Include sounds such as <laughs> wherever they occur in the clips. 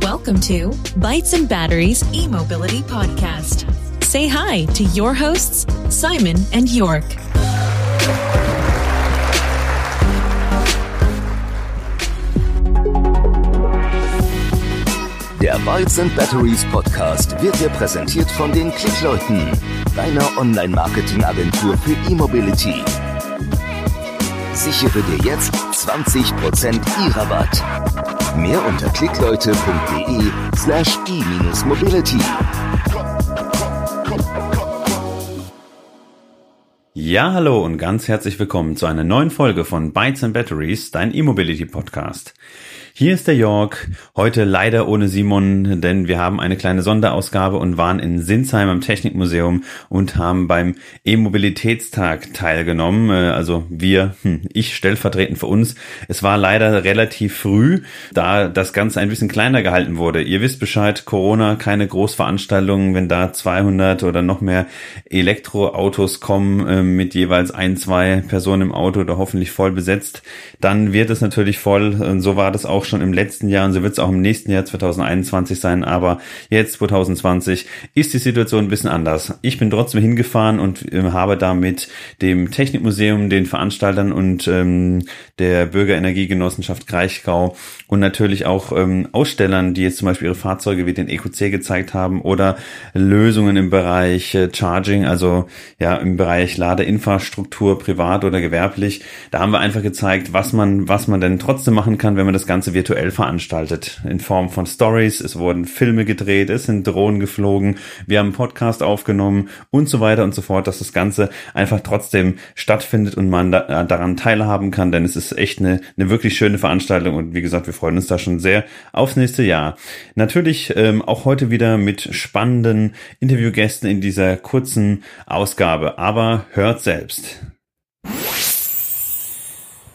Welcome to Bytes and Batteries e-mobility podcast. Say hi to your hosts, Simon and York. Der Bytes and Batteries Podcast wird dir präsentiert von den Klickleuten, deiner Online-Marketing-Agentur für E-Mobility. Sichere dir jetzt 20% E-Rabatt. Mehr unter klickleute.de slash e-mobility. Ja, hallo und ganz herzlich willkommen zu einer neuen Folge von Bytes and Batteries, dein E-Mobility Podcast. Hier ist der York, heute leider ohne Simon, denn wir haben eine kleine Sonderausgabe und waren in Sinsheim am Technikmuseum und haben beim E-Mobilitätstag teilgenommen. Äh, also wir, hm, ich stellvertretend für uns. Es war leider relativ früh, da das Ganze ein bisschen kleiner gehalten wurde. Ihr wisst Bescheid, Corona, keine Großveranstaltungen, wenn da 200 oder noch mehr Elektroautos kommen äh, mit jeweils ein, zwei Personen im Auto oder hoffentlich voll besetzt, dann wird es natürlich voll. So war das auch auch schon im letzten Jahr und so wird es auch im nächsten Jahr 2021 sein, aber jetzt 2020 ist die Situation ein bisschen anders. Ich bin trotzdem hingefahren und äh, habe da mit dem Technikmuseum, den Veranstaltern und ähm, der Bürgerenergiegenossenschaft Kraichgau und natürlich auch ähm, Ausstellern, die jetzt zum Beispiel ihre Fahrzeuge wie den EQC gezeigt haben oder Lösungen im Bereich äh, Charging, also ja im Bereich Ladeinfrastruktur, privat oder gewerblich. Da haben wir einfach gezeigt, was man, was man denn trotzdem machen kann, wenn man das Ganze virtuell veranstaltet. In Form von Stories, es wurden Filme gedreht, es sind Drohnen geflogen, wir haben einen Podcast aufgenommen und so weiter und so fort, dass das Ganze einfach trotzdem stattfindet und man da, daran teilhaben kann, denn es ist echt eine, eine wirklich schöne Veranstaltung und wie gesagt, wir freuen uns da schon sehr aufs nächste Jahr. Natürlich ähm, auch heute wieder mit spannenden Interviewgästen in dieser kurzen Ausgabe, aber hört selbst.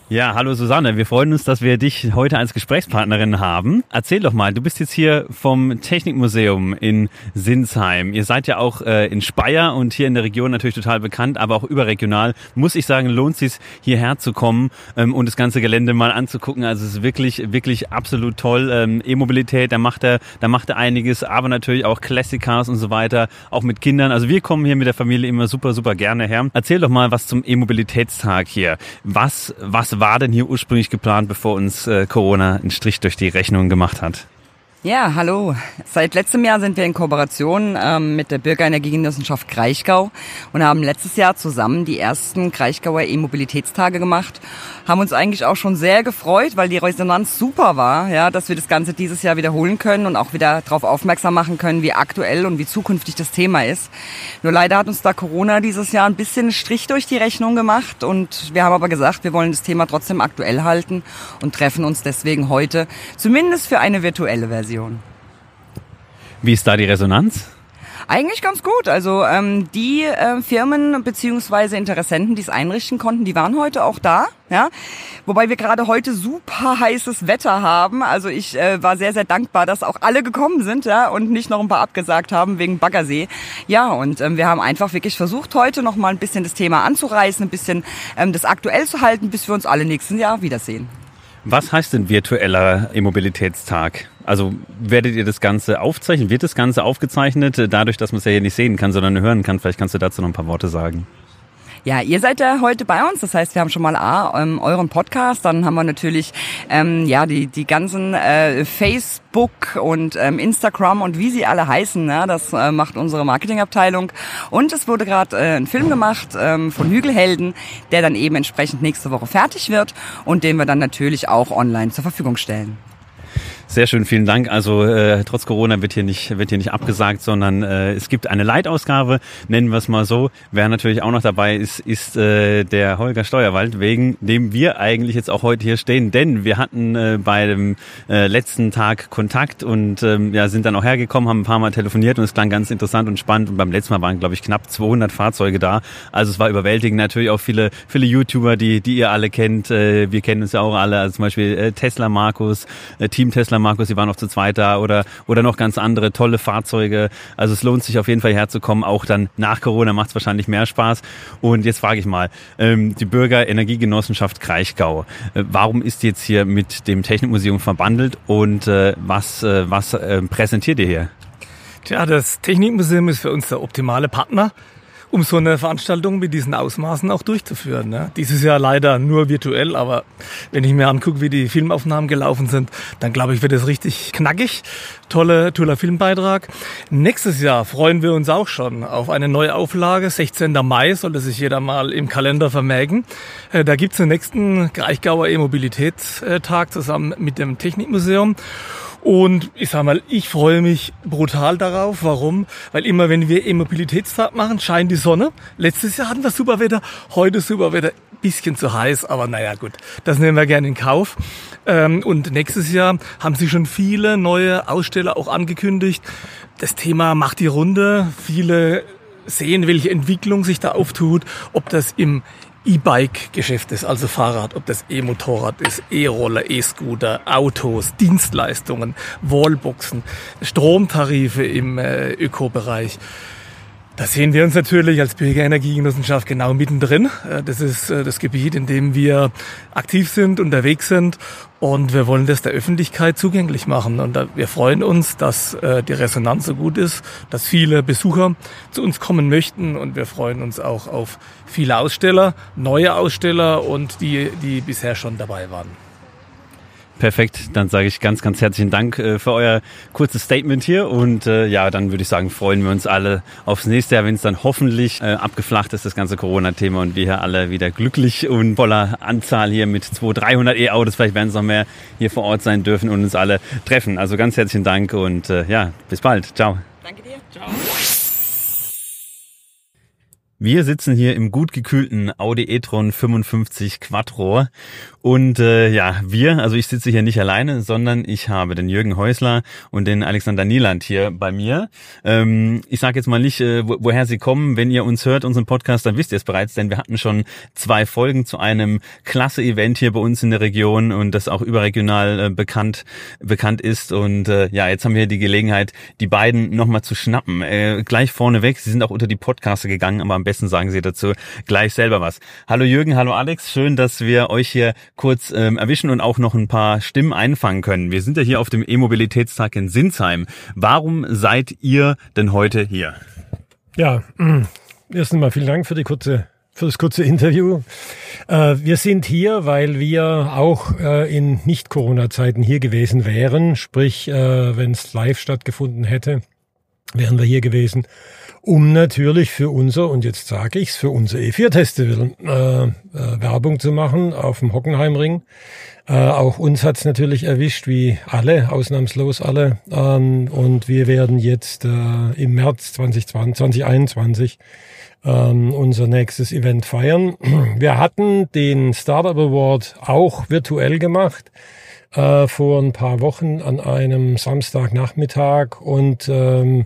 Ja, hallo Susanne, wir freuen uns, dass wir dich heute als Gesprächspartnerin haben. Erzähl doch mal, du bist jetzt hier vom Technikmuseum in Sinsheim. Ihr seid ja auch äh, in Speyer und hier in der Region natürlich total bekannt, aber auch überregional. Muss ich sagen, lohnt es sich hierher zu kommen ähm, und das ganze Gelände mal anzugucken. Also es ist wirklich, wirklich absolut toll. Ähm, E-Mobilität, da macht er, da macht er einiges, aber natürlich auch Classic Cars und so weiter, auch mit Kindern. Also wir kommen hier mit der Familie immer super, super gerne her. Erzähl doch mal was zum E-Mobilitätstag hier. Was, was war denn hier ursprünglich geplant, bevor uns äh, Corona einen Strich durch die Rechnung gemacht hat? Ja, hallo. Seit letztem Jahr sind wir in Kooperation ähm, mit der Bürgerenergiegenossenschaft Kraichgau und haben letztes Jahr zusammen die ersten Kraichgauer E-Mobilitätstage gemacht. Haben uns eigentlich auch schon sehr gefreut, weil die Resonanz super war, ja, dass wir das Ganze dieses Jahr wiederholen können und auch wieder darauf aufmerksam machen können, wie aktuell und wie zukünftig das Thema ist. Nur leider hat uns da Corona dieses Jahr ein bisschen Strich durch die Rechnung gemacht und wir haben aber gesagt, wir wollen das Thema trotzdem aktuell halten und treffen uns deswegen heute zumindest für eine virtuelle Version. Version. Wie ist da die Resonanz? Eigentlich ganz gut. Also ähm, die äh, Firmen beziehungsweise Interessenten, die es einrichten konnten, die waren heute auch da. Ja, wobei wir gerade heute super heißes Wetter haben. Also ich äh, war sehr sehr dankbar, dass auch alle gekommen sind, ja, und nicht noch ein paar abgesagt haben wegen Baggersee. Ja, und ähm, wir haben einfach wirklich versucht heute noch mal ein bisschen das Thema anzureißen, ein bisschen ähm, das aktuell zu halten, bis wir uns alle nächsten Jahr wiedersehen. Was heißt denn virtueller E-Mobilitätstag? Also werdet ihr das Ganze aufzeichnen? Wird das Ganze aufgezeichnet, äh, dadurch, dass man es ja hier nicht sehen kann, sondern hören kann? Vielleicht kannst du dazu noch ein paar Worte sagen. Ja, ihr seid ja heute bei uns. Das heißt, wir haben schon mal A, ähm, euren Podcast, dann haben wir natürlich ähm, ja die die ganzen äh, Facebook und ähm, Instagram und wie sie alle heißen. Ne? Das äh, macht unsere Marketingabteilung. Und es wurde gerade äh, ein Film gemacht ähm, von Hügelhelden, der dann eben entsprechend nächste Woche fertig wird und den wir dann natürlich auch online zur Verfügung stellen. Sehr schön, vielen Dank. Also äh, trotz Corona wird hier nicht wird hier nicht abgesagt, sondern äh, es gibt eine Leitausgabe, nennen wir es mal so. Wer natürlich auch noch dabei ist, ist äh, der Holger Steuerwald, wegen dem wir eigentlich jetzt auch heute hier stehen. Denn wir hatten äh, bei dem äh, letzten Tag Kontakt und ähm, ja, sind dann auch hergekommen, haben ein paar Mal telefoniert und es klang ganz interessant und spannend. Und beim letzten Mal waren, glaube ich, knapp 200 Fahrzeuge da. Also es war überwältigend. Natürlich auch viele viele YouTuber, die die ihr alle kennt. Äh, wir kennen uns ja auch alle, also zum Beispiel äh, Tesla Markus, äh, Team Tesla Tesla, Markus, Sie waren noch zu zweit da oder, oder noch ganz andere tolle Fahrzeuge. Also es lohnt sich auf jeden Fall herzukommen. Auch dann nach Corona macht es wahrscheinlich mehr Spaß. Und jetzt frage ich mal, ähm, die Bürger Energiegenossenschaft Kraichgau, äh, warum ist jetzt hier mit dem Technikmuseum verbandelt und äh, was, äh, was äh, präsentiert ihr hier? Tja, das Technikmuseum ist für uns der optimale Partner um so eine Veranstaltung mit diesen Ausmaßen auch durchzuführen. Ne? Dieses Jahr leider nur virtuell, aber wenn ich mir angucke, wie die Filmaufnahmen gelaufen sind, dann glaube ich, wird es richtig knackig. Tolle, toller Filmbeitrag. Nächstes Jahr freuen wir uns auch schon auf eine neue Auflage. 16. Mai sollte sich jeder mal im Kalender vermerken. Äh, da gibt's den nächsten Greichgauer E-Mobilitätstag zusammen mit dem Technikmuseum. Und ich sag mal, ich freue mich brutal darauf. Warum? Weil immer wenn wir E-Mobilitätstag machen, scheint die Sonne. Letztes Jahr hatten wir super Wetter, heute super Wetter. Bisschen zu heiß, aber naja gut, das nehmen wir gerne in Kauf. Ähm, und nächstes Jahr haben sich schon viele neue Aussteller auch angekündigt. Das Thema macht die Runde. Viele sehen, welche Entwicklung sich da auftut, ob das im E-Bike-Geschäft ist, also Fahrrad, ob das E-Motorrad ist, E-Roller, E-Scooter, Autos, Dienstleistungen, Wallboxen, Stromtarife im äh, Ökobereich. Da sehen wir uns natürlich als Bürgerenergiegenossenschaft genau mittendrin. Äh, das ist äh, das Gebiet, in dem wir aktiv sind, unterwegs sind und wir wollen das der Öffentlichkeit zugänglich machen. Und wir freuen uns, dass äh, die Resonanz so gut ist, dass viele Besucher zu uns kommen möchten und wir freuen uns auch auf viele Aussteller, neue Aussteller und die, die bisher schon dabei waren. Perfekt, dann sage ich ganz, ganz herzlichen Dank äh, für euer kurzes Statement hier und äh, ja, dann würde ich sagen, freuen wir uns alle aufs nächste Jahr, wenn es dann hoffentlich äh, abgeflacht ist, das ganze Corona-Thema und wir hier alle wieder glücklich und voller Anzahl hier mit 200, 300 E-Autos, vielleicht werden es noch mehr, hier vor Ort sein dürfen und uns alle treffen. Also ganz herzlichen Dank und äh, ja, bis bald. Ciao. Danke dir. Ciao. Wir sitzen hier im gut gekühlten Audi e-tron 55 Quattro und äh, ja, wir, also ich sitze hier nicht alleine, sondern ich habe den Jürgen Häusler und den Alexander Nieland hier bei mir. Ähm, ich sage jetzt mal nicht, äh, wo, woher sie kommen. Wenn ihr uns hört, unseren Podcast, dann wisst ihr es bereits, denn wir hatten schon zwei Folgen zu einem klasse Event hier bei uns in der Region und das auch überregional äh, bekannt bekannt ist. Und äh, ja, jetzt haben wir die Gelegenheit, die beiden nochmal zu schnappen. Äh, gleich vorneweg, sie sind auch unter die Podcaster gegangen, aber am besten sagen sie dazu gleich selber was. Hallo Jürgen, hallo Alex, schön, dass wir euch hier kurz ähm, erwischen und auch noch ein paar Stimmen einfangen können. Wir sind ja hier auf dem E-Mobilitätstag in Sinsheim. Warum seid ihr denn heute hier? Ja, erst einmal vielen Dank für die kurze für das kurze Interview. Äh, wir sind hier, weil wir auch äh, in Nicht-Corona-Zeiten hier gewesen wären. Sprich, äh, wenn es live stattgefunden hätte, wären wir hier gewesen, um natürlich für unser, und jetzt sage ich's, für unser E4-Festival äh, äh, Werbung zu machen auf dem Hockenheimring. Äh, auch uns hat's natürlich erwischt, wie alle, ausnahmslos alle. Ähm, und wir werden jetzt äh, im März 2020, 2021 ähm, unser nächstes Event feiern. <clears throat> Wir hatten den Startup Award auch virtuell gemacht äh, vor ein paar Wochen an einem Samstagnachmittag und ähm,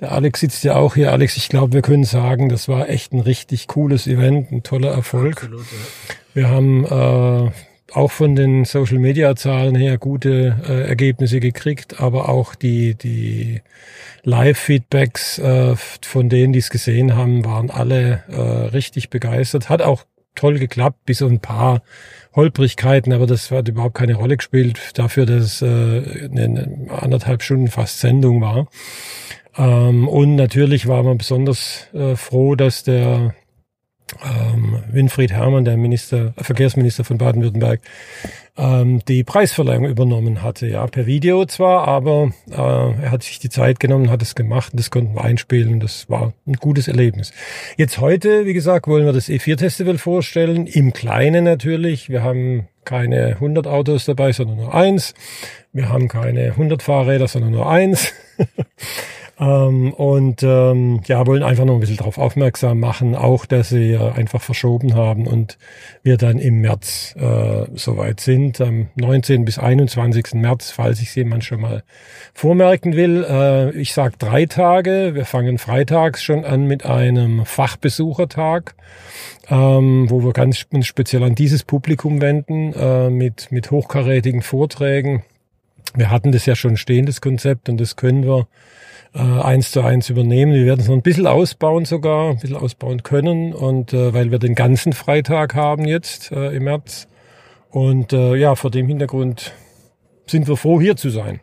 der Alex sitzt ja auch hier. Alex, ich glaube, wir können sagen, das war echt ein richtig cooles Event, ein toller Erfolg. Absolut, ja. Wir haben äh, auch von den Social Media Zahlen her gute äh, Ergebnisse gekriegt, aber auch die, die Live-Feedbacks äh, von denen, die es gesehen haben, waren alle äh, richtig begeistert. Hat auch toll geklappt, bis so ein paar Holprigkeiten, aber das hat überhaupt keine Rolle gespielt dafür, dass es äh, eine anderthalb Stunden fast Sendung war. Ähm, und natürlich war man besonders äh, froh, dass der ähm, Winfried Herrmann, der Minister, äh, Verkehrsminister von Baden-Württemberg, ähm, die Preisverleihung übernommen hatte. Ja, per Video zwar, aber äh, er hat sich die Zeit genommen, hat es gemacht und das konnten wir einspielen. Das war ein gutes Erlebnis. Jetzt heute, wie gesagt, wollen wir das E4-Festival vorstellen. Im Kleinen natürlich. Wir haben keine 100 Autos dabei, sondern nur eins. Wir haben keine 100 Fahrräder, sondern nur eins. <laughs> Ähm, und ähm, ja, wollen einfach noch ein bisschen darauf aufmerksam machen, auch dass sie äh, einfach verschoben haben und wir dann im März äh, soweit sind, am 19. bis 21. März, falls ich jemand schon mal vormerken will. Äh, ich sag drei Tage. Wir fangen freitags schon an mit einem Fachbesuchertag. Ähm, wo wir ganz speziell an dieses Publikum wenden, äh, mit, mit hochkarätigen Vorträgen wir hatten das ja schon stehen, das Konzept, und das können wir äh, eins zu eins übernehmen. Wir werden es noch ein bisschen ausbauen sogar, ein bisschen ausbauen können. Und äh, weil wir den ganzen Freitag haben jetzt äh, im März. Und äh, ja, vor dem Hintergrund sind wir froh, hier zu sein.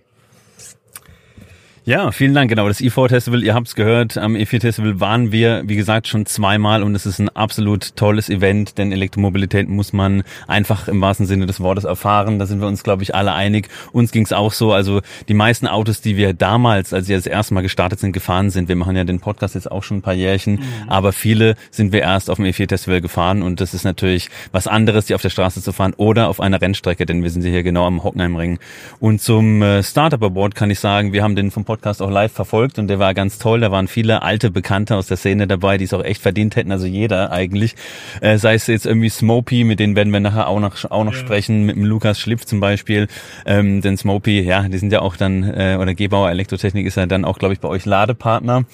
Ja, vielen Dank. Genau, das E4 Festival, ihr habt es gehört, am E4 Festival waren wir, wie gesagt, schon zweimal und es ist ein absolut tolles Event, denn Elektromobilität muss man einfach im wahrsten Sinne des Wortes erfahren. Da sind wir uns, glaube ich, alle einig. Uns ging es auch so. Also die meisten Autos, die wir damals, als wir das erste Mal gestartet sind, gefahren sind, wir machen ja den Podcast jetzt auch schon ein paar Jährchen, mhm. aber viele sind wir erst auf dem E4 Festival gefahren und das ist natürlich was anderes, die auf der Straße zu fahren oder auf einer Rennstrecke, denn wir sind hier genau am Hockenheimring. Und zum äh, Startup Award kann ich sagen, wir haben den vom Podcast auch live verfolgt und der war ganz toll. Da waren viele alte Bekannte aus der Szene dabei, die es auch echt verdient hätten, also jeder eigentlich. Äh, sei es jetzt irgendwie Smopy, mit denen werden wir nachher auch noch, auch noch ja. sprechen, mit dem Lukas Schliff zum Beispiel. Ähm, denn Smopy, ja, die sind ja auch dann, äh, oder Gebauer Elektrotechnik ist ja dann auch, glaube ich, bei euch Ladepartner.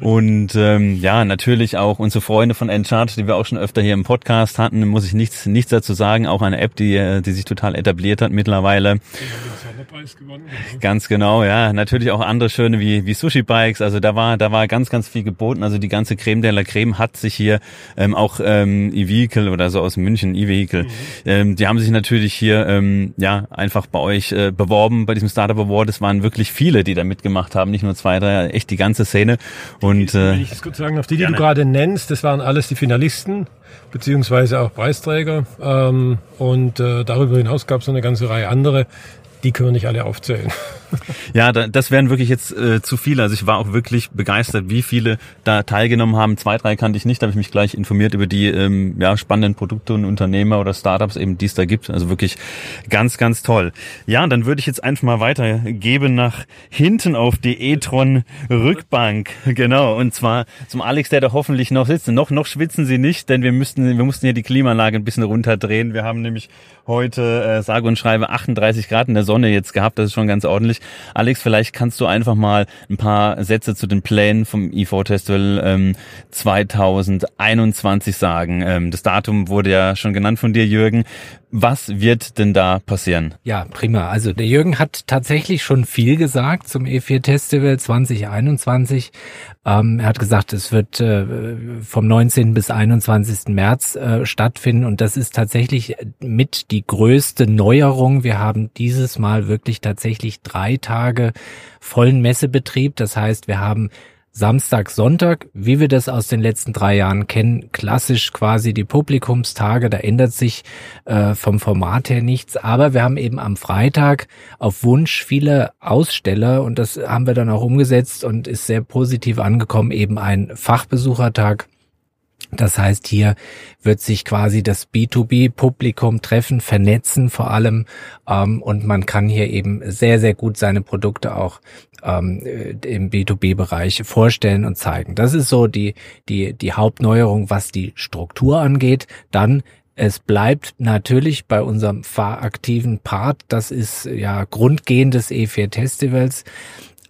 Und ähm, ja, natürlich auch unsere Freunde von Enchart, die wir auch schon öfter hier im Podcast hatten, muss ich nichts, nichts dazu sagen. Auch eine App, die, äh, die sich total etabliert hat mittlerweile. Ganz genau, ja. Natürlich auch andere schöne wie, wie Sushi Bikes. Also da war, da war ganz, ganz viel geboten. Also die ganze Creme de la Creme hat sich hier ähm, auch ähm, E-Vehicle oder so aus München, E-Vehicle, mhm. ähm, die haben sich natürlich hier ähm, ja einfach bei euch äh, beworben bei diesem Startup Award. Es waren wirklich viele, die da mitgemacht haben, nicht nur zwei, drei, echt die ganze Szene. Und äh, wenn ich das kurz sagen auf die, die gerne. du gerade nennst, das waren alles die Finalisten beziehungsweise auch Preisträger. Ähm, und äh, darüber hinaus gab es noch eine ganze Reihe andere, die können wir nicht alle aufzählen. Ja, das wären wirklich jetzt äh, zu viele. Also ich war auch wirklich begeistert, wie viele da teilgenommen haben. Zwei, drei kannte ich nicht, da habe ich mich gleich informiert über die ähm, ja, spannenden Produkte und Unternehmer oder Startups eben, die es da gibt. Also wirklich ganz, ganz toll. Ja, dann würde ich jetzt einfach mal weitergeben nach hinten auf die e-tron Rückbank. Genau. Und zwar zum Alex, der da hoffentlich noch sitzt. Noch, noch schwitzen sie nicht, denn wir müssten, wir mussten hier die Klimaanlage ein bisschen runterdrehen. Wir haben nämlich heute äh, sage und schreibe 38 Grad in der Sonne jetzt gehabt. Das ist schon ganz ordentlich. Alex, vielleicht kannst du einfach mal ein paar Sätze zu den Plänen vom E4 Festival ähm, 2021 sagen. Ähm, das Datum wurde ja schon genannt von dir, Jürgen. Was wird denn da passieren? Ja, prima. Also der Jürgen hat tatsächlich schon viel gesagt zum E4 Festival 2021. Ähm, er hat gesagt, es wird äh, vom 19. bis 21. März äh, stattfinden und das ist tatsächlich mit die größte Neuerung. Wir haben dieses Mal wirklich tatsächlich drei Tage vollen Messebetrieb. Das heißt, wir haben Samstag, Sonntag, wie wir das aus den letzten drei Jahren kennen, klassisch quasi die Publikumstage, da ändert sich äh, vom Format her nichts, aber wir haben eben am Freitag auf Wunsch viele Aussteller und das haben wir dann auch umgesetzt und ist sehr positiv angekommen, eben ein Fachbesuchertag das heißt, hier wird sich quasi das B2B-Publikum treffen, vernetzen vor allem ähm, und man kann hier eben sehr, sehr gut seine Produkte auch ähm, im B2B-Bereich vorstellen und zeigen. Das ist so die, die, die Hauptneuerung, was die Struktur angeht. Dann es bleibt natürlich bei unserem fahraktiven Part, das ist ja Grundgehen des E4 Festivals,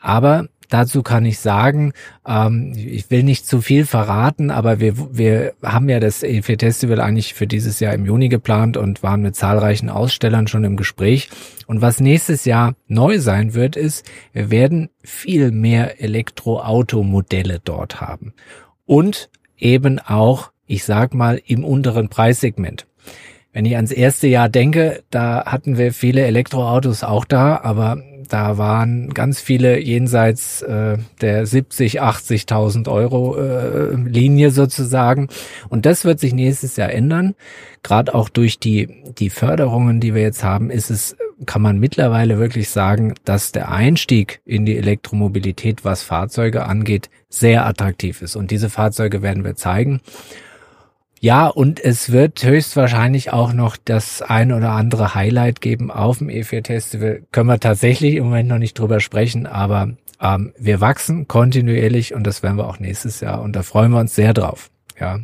aber Dazu kann ich sagen, ähm, ich will nicht zu viel verraten, aber wir, wir haben ja das E4 Festival eigentlich für dieses Jahr im Juni geplant und waren mit zahlreichen Ausstellern schon im Gespräch. Und was nächstes Jahr neu sein wird, ist, wir werden viel mehr Elektroautomodelle dort haben. Und eben auch, ich sag mal, im unteren Preissegment. Wenn ich ans erste Jahr denke, da hatten wir viele Elektroautos auch da, aber da waren ganz viele jenseits äh, der 70, 80.000 Euro äh, Linie sozusagen. Und das wird sich nächstes Jahr ändern. Gerade auch durch die, die Förderungen, die wir jetzt haben, ist es, kann man mittlerweile wirklich sagen, dass der Einstieg in die Elektromobilität, was Fahrzeuge angeht, sehr attraktiv ist. Und diese Fahrzeuge werden wir zeigen. Ja, und es wird höchstwahrscheinlich auch noch das ein oder andere Highlight geben auf dem E4 Festival. Können wir tatsächlich im Moment noch nicht drüber sprechen, aber ähm, wir wachsen kontinuierlich und das werden wir auch nächstes Jahr und da freuen wir uns sehr drauf. Ja.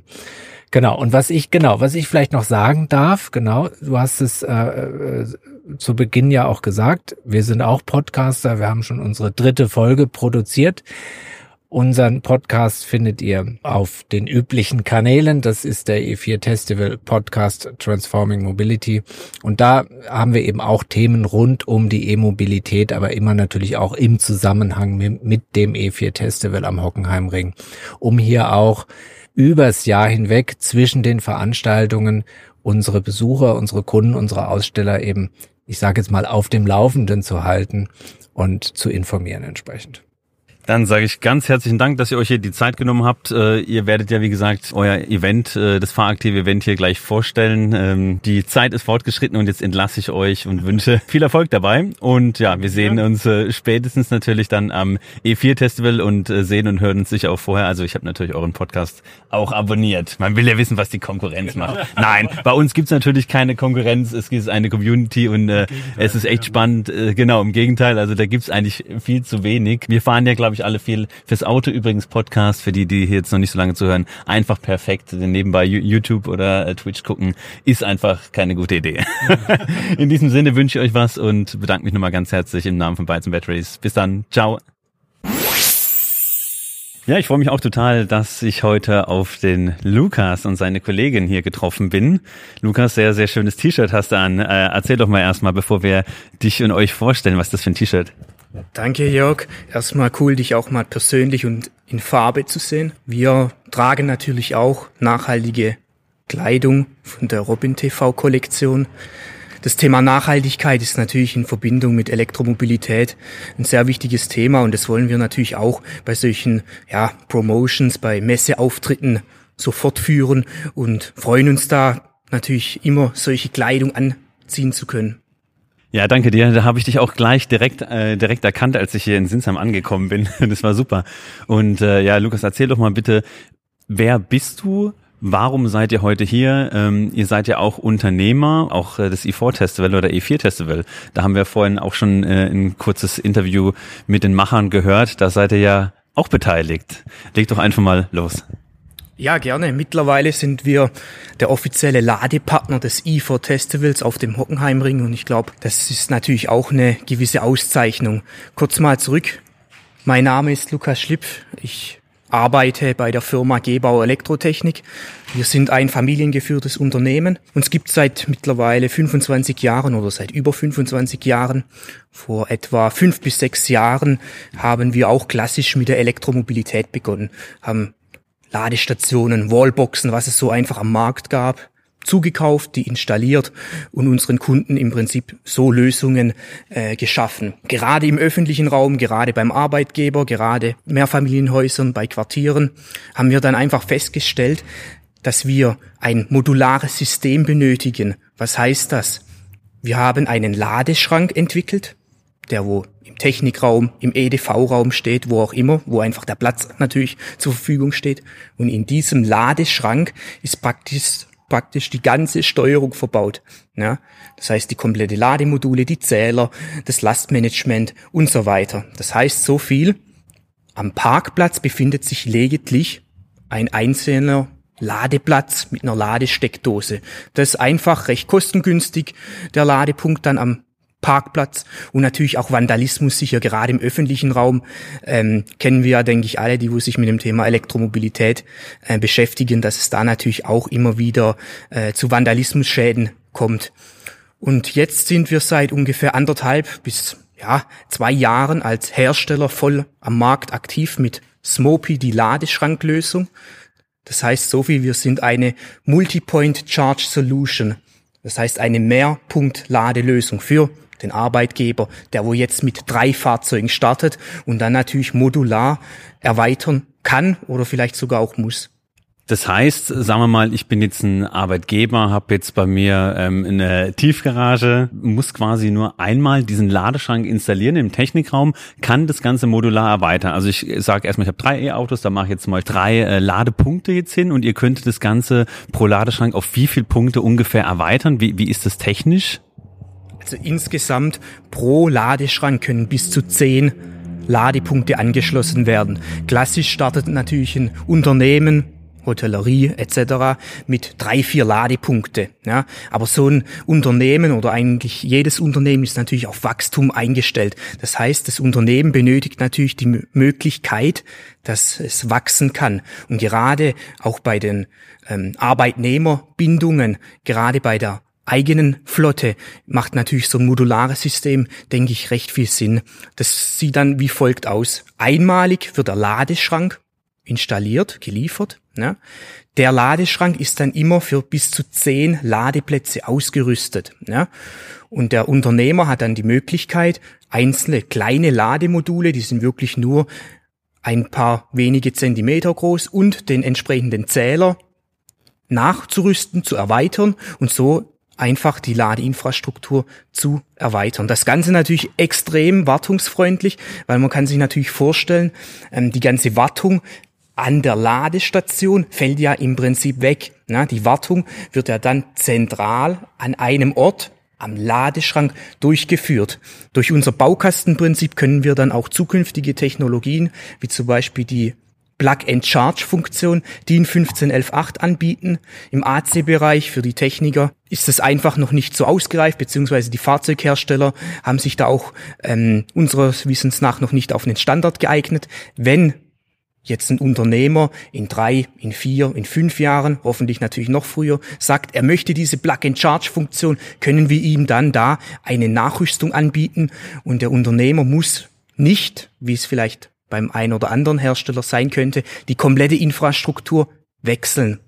Genau. Und was ich, genau, was ich vielleicht noch sagen darf, genau, du hast es äh, äh, zu Beginn ja auch gesagt, wir sind auch Podcaster, wir haben schon unsere dritte Folge produziert. Unseren Podcast findet ihr auf den üblichen Kanälen. Das ist der E4 Festival Podcast Transforming Mobility. Und da haben wir eben auch Themen rund um die E-Mobilität, aber immer natürlich auch im Zusammenhang mit dem E4 Festival am Hockenheimring, um hier auch übers Jahr hinweg zwischen den Veranstaltungen unsere Besucher, unsere Kunden, unsere Aussteller eben, ich sage jetzt mal, auf dem Laufenden zu halten und zu informieren entsprechend. Dann sage ich ganz herzlichen Dank, dass ihr euch hier die Zeit genommen habt. Äh, ihr werdet ja, wie gesagt, euer Event, äh, das fahraktive Event hier gleich vorstellen. Ähm, die Zeit ist fortgeschritten und jetzt entlasse ich euch und wünsche viel Erfolg dabei. Und ja, wir sehen uns äh, spätestens natürlich dann am E4-Festival und sehen und hören uns sicher auch vorher. Also ich habe natürlich euren Podcast auch abonniert. Man will ja wissen, was die Konkurrenz macht. Nein, bei uns gibt's natürlich keine Konkurrenz. Es gibt eine Community und äh, es ist echt spannend. Genau, im Gegenteil. Also da gibt's eigentlich viel zu wenig. Wir fahren ja, glaube ich, alle viel fürs Auto übrigens Podcast, für die, die hier jetzt noch nicht so lange zuhören, einfach perfekt. Nebenbei YouTube oder äh, Twitch gucken, ist einfach keine gute Idee. <laughs> In diesem Sinne wünsche ich euch was und bedanke mich nochmal ganz herzlich im Namen von Bytes Batteries. Bis dann. Ciao. Ja, ich freue mich auch total, dass ich heute auf den Lukas und seine Kollegin hier getroffen bin. Lukas, sehr, sehr schönes T-Shirt hast du an. Äh, erzähl doch mal erstmal, bevor wir dich und euch vorstellen, was das für ein T-Shirt? Danke, Jörg. Erstmal cool, dich auch mal persönlich und in Farbe zu sehen. Wir tragen natürlich auch nachhaltige Kleidung von der Robin TV Kollektion. Das Thema Nachhaltigkeit ist natürlich in Verbindung mit Elektromobilität ein sehr wichtiges Thema und das wollen wir natürlich auch bei solchen ja, Promotions, bei Messeauftritten so fortführen und freuen uns da natürlich immer solche Kleidung anziehen zu können. Ja, danke dir. Da habe ich dich auch gleich direkt äh, direkt erkannt, als ich hier in Sinsheim angekommen bin. <laughs> Das war super. Und äh, ja, Lukas, erzähl doch mal bitte, wer bist du? Warum seid ihr heute hier? Ähm, ihr seid ja auch Unternehmer, auch äh, des E4-Festival oder E4-Festival. Da haben wir vorhin auch schon äh, ein kurzes Interview mit den Machern gehört. Da seid ihr ja auch beteiligt. Leg doch einfach mal los. Ja, gerne. Mittlerweile sind wir der offizielle Ladepartner des IFOR Festivals auf dem Hockenheimring und ich glaube, das ist natürlich auch eine gewisse Auszeichnung. Kurz mal zurück. Mein Name ist Lukas Schlipp. Ich arbeite bei der Firma Gebauer Elektrotechnik. Wir sind ein familiengeführtes Unternehmen. Uns gibt seit mittlerweile 25 Jahren oder seit über 25 Jahren. Vor etwa fünf bis sechs Jahren haben wir auch klassisch mit der Elektromobilität begonnen, haben Ladestationen, Wallboxen, was es so einfach am Markt gab, zugekauft, die installiert und unseren Kunden im Prinzip so Lösungen äh, geschaffen. Gerade im öffentlichen Raum, gerade beim Arbeitgeber, gerade Mehrfamilienhäusern, bei Quartieren haben wir dann einfach festgestellt, dass wir ein modulares System benötigen. Was heißt das? Wir haben einen Ladeschrank entwickelt, der wo im Technikraum, im EDV-Raum steht, wo auch immer, wo einfach der Platz natürlich zur Verfügung steht. Und in diesem Ladeschrank ist praktisch praktisch die ganze Steuerung verbaut. Ja, das heißt die komplette Lademodule, die Zähler, das Lastmanagement und so weiter. Das heißt so viel. Am Parkplatz befindet sich lediglich ein einzelner Ladeplatz mit einer Ladesteckdose. Das ist einfach recht kostengünstig. Der Ladepunkt dann am Parkplatz und natürlich auch Vandalismus sicher, gerade im öffentlichen Raum ähm, kennen wir ja, denke ich, alle, die wo sich mit dem Thema Elektromobilität äh, beschäftigen, dass es da natürlich auch immer wieder äh, zu Vandalismusschäden kommt. Und jetzt sind wir seit ungefähr anderthalb bis ja, zwei Jahren als Hersteller voll am Markt aktiv mit Smopy, die Ladeschranklösung. Das heißt so viel, wir sind eine Multipoint Charge Solution. Das heißt eine Mehrpunkt-Ladelösung für den Arbeitgeber, der wo jetzt mit drei Fahrzeugen startet und dann natürlich modular erweitern kann oder vielleicht sogar auch muss. Das heißt, sagen wir mal, ich bin jetzt ein Arbeitgeber, habe jetzt bei mir ähm, eine Tiefgarage, muss quasi nur einmal diesen Ladeschrank installieren im Technikraum, kann das Ganze modular erweitern. Also ich sage erstmal, ich habe drei E-Autos, da mache ich jetzt mal drei äh, Ladepunkte jetzt hin und ihr könntet das Ganze pro Ladeschrank auf wie viel Punkte ungefähr erweitern? Wie, wie ist das technisch? Also insgesamt pro Ladeschrank können bis zu zehn Ladepunkte angeschlossen werden. Klassisch startet natürlich ein Unternehmen Hotellerie etc. mit drei, vier Ladepunkte. Ja. Aber so ein Unternehmen oder eigentlich jedes Unternehmen ist natürlich auf Wachstum eingestellt. Das heißt, das Unternehmen benötigt natürlich die Möglichkeit, dass es wachsen kann. Und gerade auch bei den ähm, Arbeitnehmerbindungen, gerade bei der eigenen Flotte macht natürlich so ein modulares System, denke ich, recht viel Sinn. Das sieht dann wie folgt aus. Einmalig wird der Ladeschrank installiert, geliefert. Ne? Der Ladeschrank ist dann immer für bis zu zehn Ladeplätze ausgerüstet. Ne? Und der Unternehmer hat dann die Möglichkeit, einzelne kleine Lademodule, die sind wirklich nur ein paar wenige Zentimeter groß und den entsprechenden Zähler nachzurüsten, zu erweitern und so einfach die Ladeinfrastruktur zu erweitern. Das Ganze natürlich extrem wartungsfreundlich, weil man kann sich natürlich vorstellen, ähm, die ganze Wartung an der Ladestation fällt ja im Prinzip weg. Die Wartung wird ja dann zentral an einem Ort am Ladeschrank durchgeführt. Durch unser Baukastenprinzip können wir dann auch zukünftige Technologien, wie zum Beispiel die Plug-and-Charge-Funktion DIN 15118 anbieten. Im AC-Bereich für die Techniker ist es einfach noch nicht so ausgereift, beziehungsweise die Fahrzeughersteller haben sich da auch ähm, unseres Wissens nach noch nicht auf einen Standard geeignet. Wenn jetzt ein Unternehmer in drei, in vier, in fünf Jahren, hoffentlich natürlich noch früher, sagt, er möchte diese Plug-and-Charge-Funktion, können wir ihm dann da eine Nachrüstung anbieten und der Unternehmer muss nicht, wie es vielleicht beim ein oder anderen Hersteller sein könnte, die komplette Infrastruktur wechseln.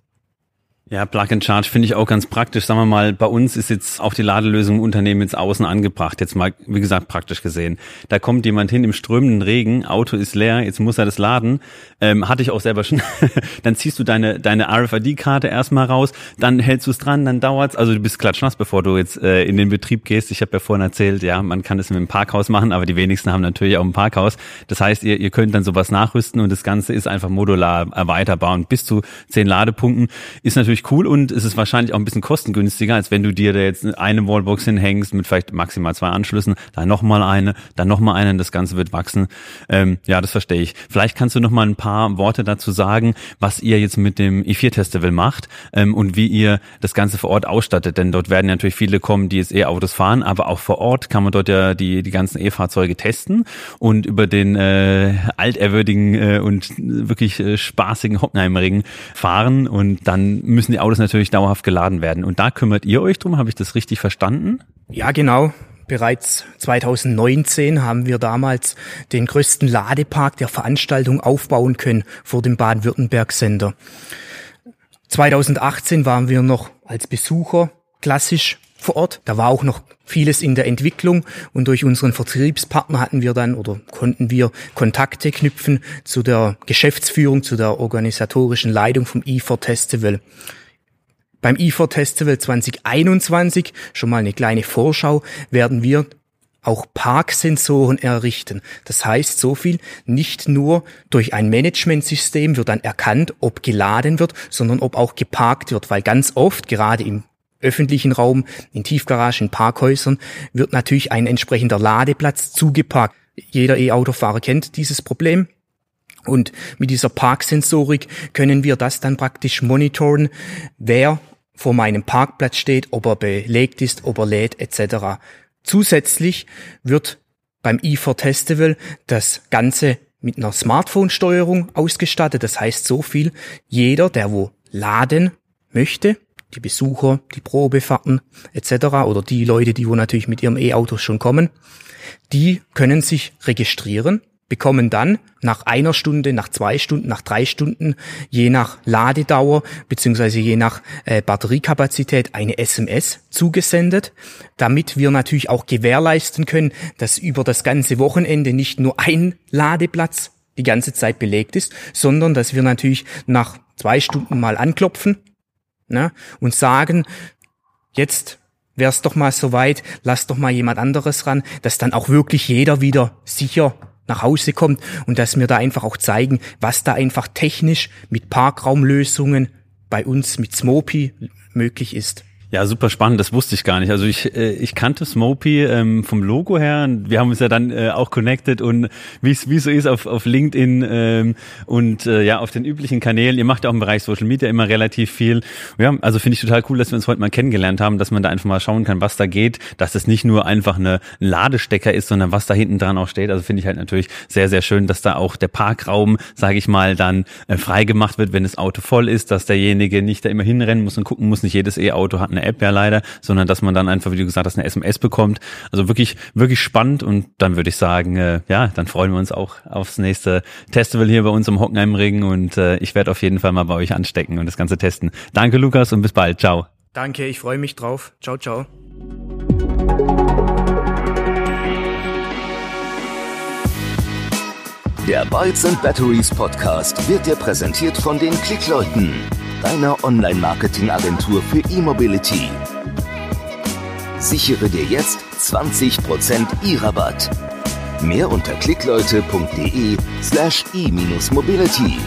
Ja, Plug and Charge finde ich auch ganz praktisch. Sagen wir mal, bei uns ist jetzt auch die Ladelösung im Unternehmen jetzt außen angebracht. Jetzt mal, wie gesagt, praktisch gesehen. Da kommt jemand hin im strömenden Regen, Auto ist leer, jetzt muss er das laden. Ähm, hatte ich auch selber schon. <laughs> dann ziehst du deine, deine RFID-Karte erstmal raus, dann hältst du es dran, dann dauert's. Also du bist klatschnass, bevor du jetzt äh, in den Betrieb gehst. Ich habe ja vorhin erzählt, ja, man kann es mit dem Parkhaus machen, aber die wenigsten haben natürlich auch ein Parkhaus. Das heißt, ihr, ihr könnt dann sowas nachrüsten und das Ganze ist einfach modular erweiterbar. Und bis zu zehn Ladepunkten ist natürlich natürlich cool und es ist wahrscheinlich auch ein bisschen kostengünstiger, als wenn du dir da jetzt eine Wallbox hinhängst mit vielleicht maximal zwei Anschlüssen, dann nochmal eine, dann nochmal eine, das Ganze wird wachsen. Ähm, ja, das verstehe ich. Vielleicht kannst du noch mal ein paar Worte dazu sagen, was ihr jetzt mit dem E4-Festival macht ähm, und wie ihr das Ganze vor Ort ausstattet, denn dort werden ja natürlich viele kommen, die jetzt E-Autos fahren, aber auch vor Ort kann man dort ja die, die ganzen E-Fahrzeuge testen und über den äh, alterwürdigen äh, und wirklich äh, spaßigen Hockenheimring fahren und dann müssen müssen die Autos natürlich dauerhaft geladen werden. Und da kümmert ihr euch drum, habe ich das richtig verstanden? Ja, genau. Bereits 2019 haben wir damals den größten Ladepark der Veranstaltung aufbauen können vor dem Baden-Württemberg-Sender. 2018 waren wir noch als Besucher klassisch vor Ort. Da war auch noch vieles in der Entwicklung und durch unseren Vertriebspartner hatten wir dann oder konnten wir Kontakte knüpfen zu der Geschäftsführung, zu der organisatorischen Leitung vom E4 Festival. Beim E4 Festival 2021, schon mal eine kleine Vorschau, werden wir auch Parksensoren errichten. Das heißt so viel, nicht nur durch ein Managementsystem wird dann erkannt, ob geladen wird, sondern ob auch geparkt wird, weil ganz oft, gerade im öffentlichen Raum, in Tiefgaragen, Parkhäusern, wird natürlich ein entsprechender Ladeplatz zugeparkt. Jeder E-Autofahrer kennt dieses Problem. Und mit dieser Parksensorik können wir das dann praktisch monitoren, wer vor meinem Parkplatz steht, ob er belegt ist, ob er lädt etc. Zusätzlich wird beim E4 Festival das Ganze mit einer Smartphone-Steuerung ausgestattet. Das heißt so viel, jeder, der wo laden möchte, die Besucher, die Probefahrten etc. oder die Leute, die wo natürlich mit ihrem E-Auto schon kommen, die können sich registrieren bekommen dann nach einer Stunde, nach zwei Stunden, nach drei Stunden, je nach Ladedauer beziehungsweise je nach äh, Batteriekapazität eine SMS zugesendet, damit wir natürlich auch gewährleisten können, dass über das ganze Wochenende nicht nur ein Ladeplatz die ganze Zeit belegt ist, sondern dass wir natürlich nach zwei Stunden mal anklopfen ne, und sagen, jetzt wär's doch mal soweit, lass doch mal jemand anderes ran, dass dann auch wirklich jeder wieder sicher nach Hause kommt und dass wir da einfach auch zeigen, was da einfach technisch mit Parkraumlösungen bei uns mit Smopi möglich ist. Ja, super spannend, das wusste ich gar nicht. Also ich, äh, ich kannte Smopy ähm, vom Logo her. Wir haben uns ja dann äh, auch connected und wie es so ist auf, auf LinkedIn ähm, und äh, ja auf den üblichen Kanälen. Ihr macht ja auch im Bereich Social Media immer relativ viel. Ja, also finde ich total cool, dass wir uns heute mal kennengelernt haben, dass man da einfach mal schauen kann, was da geht, dass es nicht nur einfach eine, ein Ladestecker ist, sondern was da hinten dran auch steht. Also finde ich halt natürlich sehr, sehr schön, dass da auch der Parkraum, sage ich mal, dann äh, frei gemacht wird, wenn das Auto voll ist, dass derjenige nicht da immer hinrennen muss und gucken muss. Nicht jedes E-Auto hat eine eine App ja leider, sondern dass man dann einfach, wie du gesagt hast, eine SMS bekommt. Also wirklich, wirklich spannend und dann würde ich sagen, äh, ja, dann freuen wir uns auch aufs nächste Festival hier bei uns im Hockenheimring und äh, ich werde auf jeden Fall mal bei euch anstecken und das Ganze testen. Danke Lukas und bis bald. Ciao. Danke, ich freue mich drauf. Ciao, ciao. Der Bytes and Batteries Podcast wird dir präsentiert von den Klickleuten deiner Online-Marketing-Agentur für E-Mobility. Sichere dir jetzt 20% E-Rabatt. Mehr unter klickleute.de slash e-mobility.